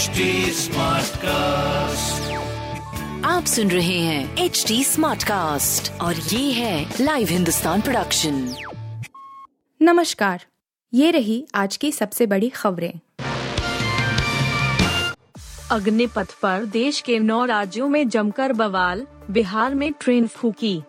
HD cast आप सुन रहे हैं एच डी स्मार्ट कास्ट और ये है लाइव हिंदुस्तान प्रोडक्शन नमस्कार ये रही आज की सबसे बड़ी खबरें। अग्निपथ पर देश के नौ राज्यों में जमकर बवाल बिहार में ट्रेन फूकी।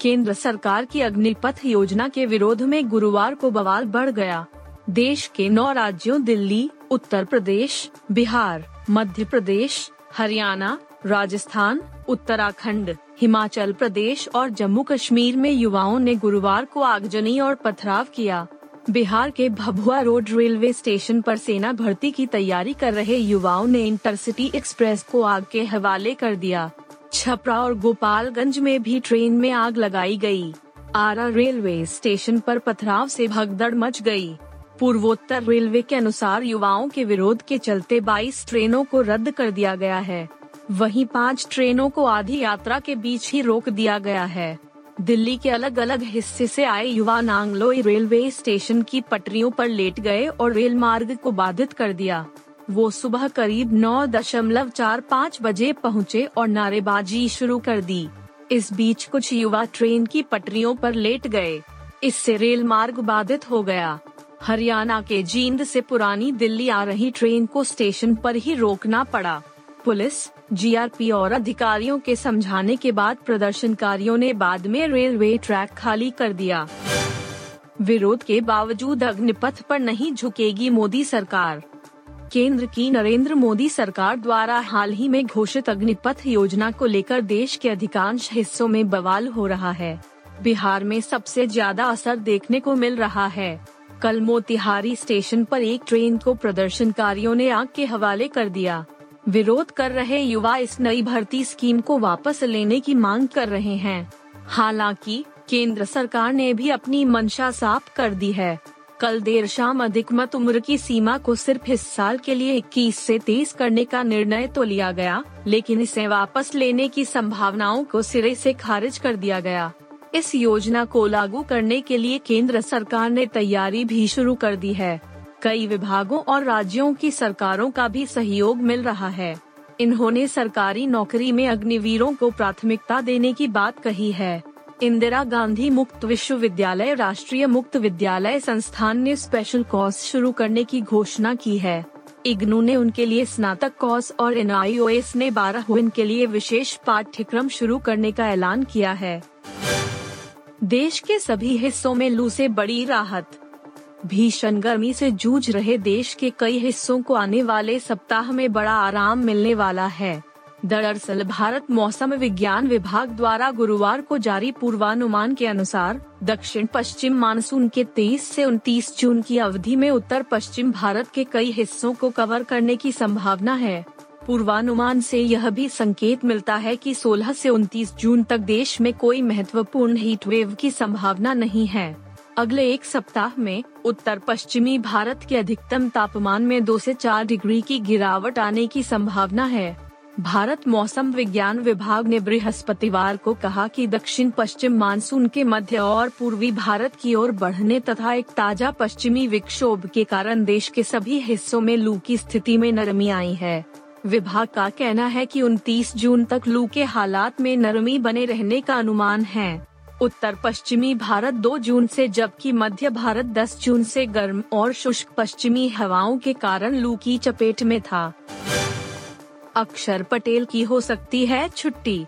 केंद्र सरकार की अग्निपथ योजना के विरोध में गुरुवार को बवाल बढ़ गया। देश के नौ राज्यों दिल्ली उत्तर प्रदेश, बिहार, मध्य प्रदेश, हरियाणा, राजस्थान, उत्तराखंड, हिमाचल प्रदेश और जम्मू कश्मीर में युवाओं ने गुरुवार को आगजनी और पथराव किया बिहार के भभुआ रोड रेलवे स्टेशन पर सेना भर्ती की तैयारी कर रहे युवाओं ने इंटरसिटी एक्सप्रेस को आग के हवाले कर दिया छपरा और गोपालगंज में भी ट्रेन में आग लगाई गई। आरा रेलवे स्टेशन पर पथराव से भगदड़ मच गई। पूर्वोत्तर रेलवे के अनुसार युवाओं के विरोध के चलते 22 ट्रेनों को रद्द कर दिया गया है। वहीं पाँच ट्रेनों को आधी यात्रा के बीच ही रोक दिया गया है। दिल्ली के अलग अलग हिस्से से आए युवा नांगलोई रेलवे स्टेशन की पटरियों पर लेट गए और रेल मार्ग को बाधित कर दिया। वो सुबह करीब नौ दशमलव चार पाँच बजे पहुँचे और नारेबाजी शुरू कर दी। इस बीच कुछ युवा ट्रेन की पटरियों पर लेट गए। इससे रेल मार्ग बाधित हो गया। हरियाणा के जींद से पुरानी दिल्ली आ रही ट्रेन को स्टेशन पर ही रोकना पड़ा। पुलिस, जीआरपी और अधिकारियों के समझाने के बाद प्रदर्शनकारियों ने बाद में रेलवे ट्रैक खाली कर दिया। विरोध के बावजूद अग्निपथ पर नहीं झुकेगी मोदी सरकार। केंद्र की नरेंद्र मोदी सरकार द्वारा हाल ही में घोषित अग्निपथ योजना को लेकर देश के अधिकांश हिस्सों में बवाल हो रहा है। बिहार में सबसे ज़्यादा असर देखने को मिल रहा है। कल मोतिहारी स्टेशन पर एक ट्रेन को प्रदर्शनकारियों ने आग के हवाले कर दिया। विरोध कर रहे युवा इस नई भर्ती स्कीम को वापस लेने की मांग कर रहे हैं। हालाँकि, केंद्र सरकार ने भी अपनी मंशा साफ़ कर दी है। कल देर शाम अधिकमत उम्र की सीमा को सिर्फ़ इस साल के लिए 21 से 30 करने का निर्णय तो लिया गया, लेकिन इसे वापस लेने की संभावनाओं को सिरे से खारिज कर दिया गया। इस योजना को लागू करने के लिए केंद्र सरकार ने तैयारी भी शुरू कर दी है। कई विभागों और राज्यों की सरकारों का भी सहयोग मिल रहा है। इन्होंने सरकारी नौकरी में अग्निवीरों को प्राथमिकता देने की बात कही है। इंदिरा गांधी मुक्त विश्वविद्यालय राष्ट्रीय मुक्त विद्यालय संस्थान ने स्पेशल कोर्स शुरू करने की घोषणा की है। इग्नू ने उनके लिए स्नातक कोर्स और एनआईओएस ने बारह के लिए विशेष पाठ्यक्रम शुरू करने का ऐलान किया है। देश के सभी हिस्सों में लू से बड़ी राहत। भीषण गर्मी से जूझ रहे देश के कई हिस्सों को आने वाले सप्ताह में बड़ा आराम मिलने वाला है। दरअसल, भारत मौसम विज्ञान विभाग द्वारा गुरुवार को जारी पूर्वानुमान के अनुसार, दक्षिण पश्चिम मानसून के 23 से 29 जून की अवधि में उत्तर पश्चिम भारत के कई हिस्सों को कवर करने की संभावना है। पूर्वानुमान से यह भी संकेत मिलता है कि 16 से 29 जून तक देश में कोई महत्वपूर्ण हीट वेव की संभावना नहीं है। अगले एक सप्ताह में उत्तर पश्चिमी भारत के अधिकतम तापमान में दो से चार डिग्री की गिरावट आने की संभावना है। भारत मौसम विज्ञान विभाग ने बृहस्पतिवार को कहा कि दक्षिण पश्चिम मानसून के मध्य और पूर्वी भारत की ओर बढ़ने तथा एक ताज़ा पश्चिमी विक्षोभ के कारण देश के सभी हिस्सों में लू की स्थिति में नरमी आई है। विभाग का कहना है कि 29 जून तक लू के हालात में नरमी बने रहने का अनुमान है। उत्तर पश्चिमी भारत 2 जून से, जबकि मध्य भारत 10 जून से गर्म और शुष्क पश्चिमी हवाओं के कारण लू की चपेट में था। अक्षर पटेल की हो सकती है छुट्टी।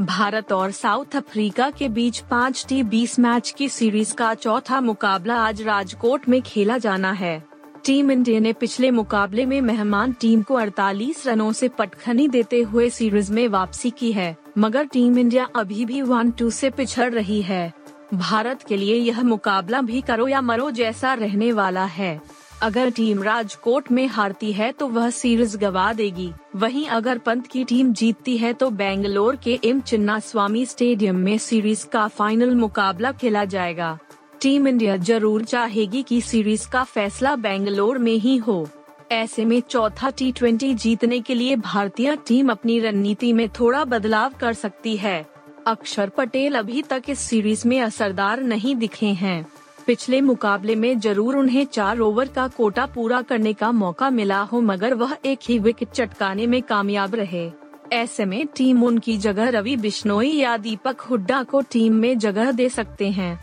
भारत और साउथ अफ्रीका के बीच पाँच टी बीस मैच की सीरीज़ का चौथा मुकाबला आज राजकोट में खेला जाना है। टीम इंडिया ने पिछले मुकाबले में मेहमान टीम को 48 रनों से पटखनी देते हुए सीरीज़ में वापसी की है, मगर टीम इंडिया अभी भी वन टू से पिछड़ रही है। भारत के लिए यह मुकाबला भी करो या मरो जैसा रहने वाला है। अगर टीम राजकोट में हारती है तो वह सीरीज़ गवा देगी। वहीं अगर पंत की टीम जीतती है तो बेंगलोर के एम चिन्ना स्वामी स्टेडियम में सीरीज़ का फाइनल मुकाबला खेला जाएगा। टीम इंडिया ज़रूर चाहेगी कि सीरीज़ का फैसला बेंगलोर में ही हो। ऐसे में चौथा टी ट्वेंटी जीतने के लिए भारतीय टीम अपनी रणनीति में थोड़ा बदलाव कर सकती है। अक्षर पटेल अभी तक इस सीरीज़ में असरदार नहीं दिखे हैं। पिछले मुकाबले में ज़रूर उन्हें चार ओवर का कोटा पूरा करने का मौका मिला हो, मगर वह एक ही विकेट चटकाने में कामयाब रहे। ऐसे में टीम उनकी जगह रवि बिश्नोई या दीपक हुड्डा को टीम में जगह दे सकते हैं।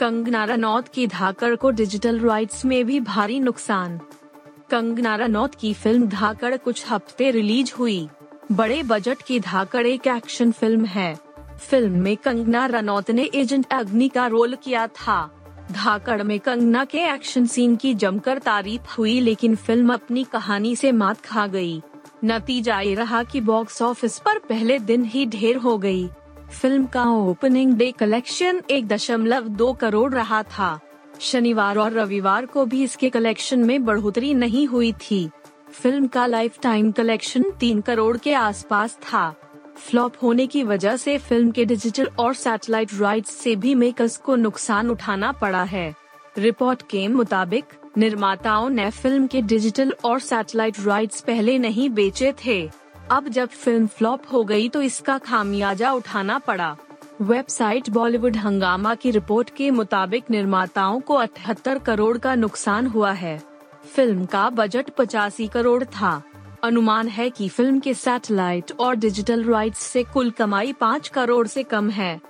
कंगना रनौत की धाकड़ को डिजिटल राइट्स में भी भारी नुकसान कंगना रनौत की फ़िल्म धाकड़ कुछ हफ़्ते रिलीज़ हुई बड़े बजट की धाकड़ एक एक्शन फ़िल्म है फ़िल्म में कंगना रनौत ने एजेंट अग्नि का रोल किया था धाकड़ में कंगना के एक्शन सीन की जमकर तारीफ़ हुई लेकिन फ़िल्म अपनी कहानी से मात खा गई। नतीजा ये रहा कि बॉक्स ऑफ़िस पर पहले दिन ही ढेर हो गई। फ़िल्म का ओपनिंग डे कलेक्शन एक दशमलव दो करोड़ रहा था। शनिवार और रविवार को भी इसके कलेक्शन में बढ़ोतरी नहीं हुई थी। फ़िल्म का लाइफ टाइम कलेक्शन तीन करोड़ के आसपास था। फ्लॉप होने की वजह से फ़िल्म के डिजिटल और सैटेलाइट राइट्स से भी मेकर्स को नुकसान उठाना पड़ा है। रिपोर्ट के मुताबिक, निर्माताओं ने फ़िल्म के डिजिटल और सैटेलाइट राइट्स पहले नहीं बेचे थे। अब जब फ़िल्म फ्लॉप हो गई तो इसका खामियाजा उठाना पड़ा। वेबसाइट बॉलीवुड हंगामा की रिपोर्ट के मुताबिक निर्माताओं को अठहत्तर करोड़ का नुकसान हुआ है। फ़िल्म का बजट पचासी करोड़ था। अनुमान है कि फ़िल्म के सैटेलाइट और डिजिटल राइट्स से कुल कमाई पाँच करोड़ से कम है।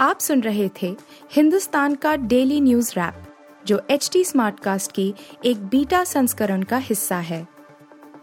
आप सुन रहे थे हिंदुस्तान का डेली न्यूज़ रैप जो एच टी स्मार्ट कास्ट की एक बीटा संस्करण का हिस्सा है।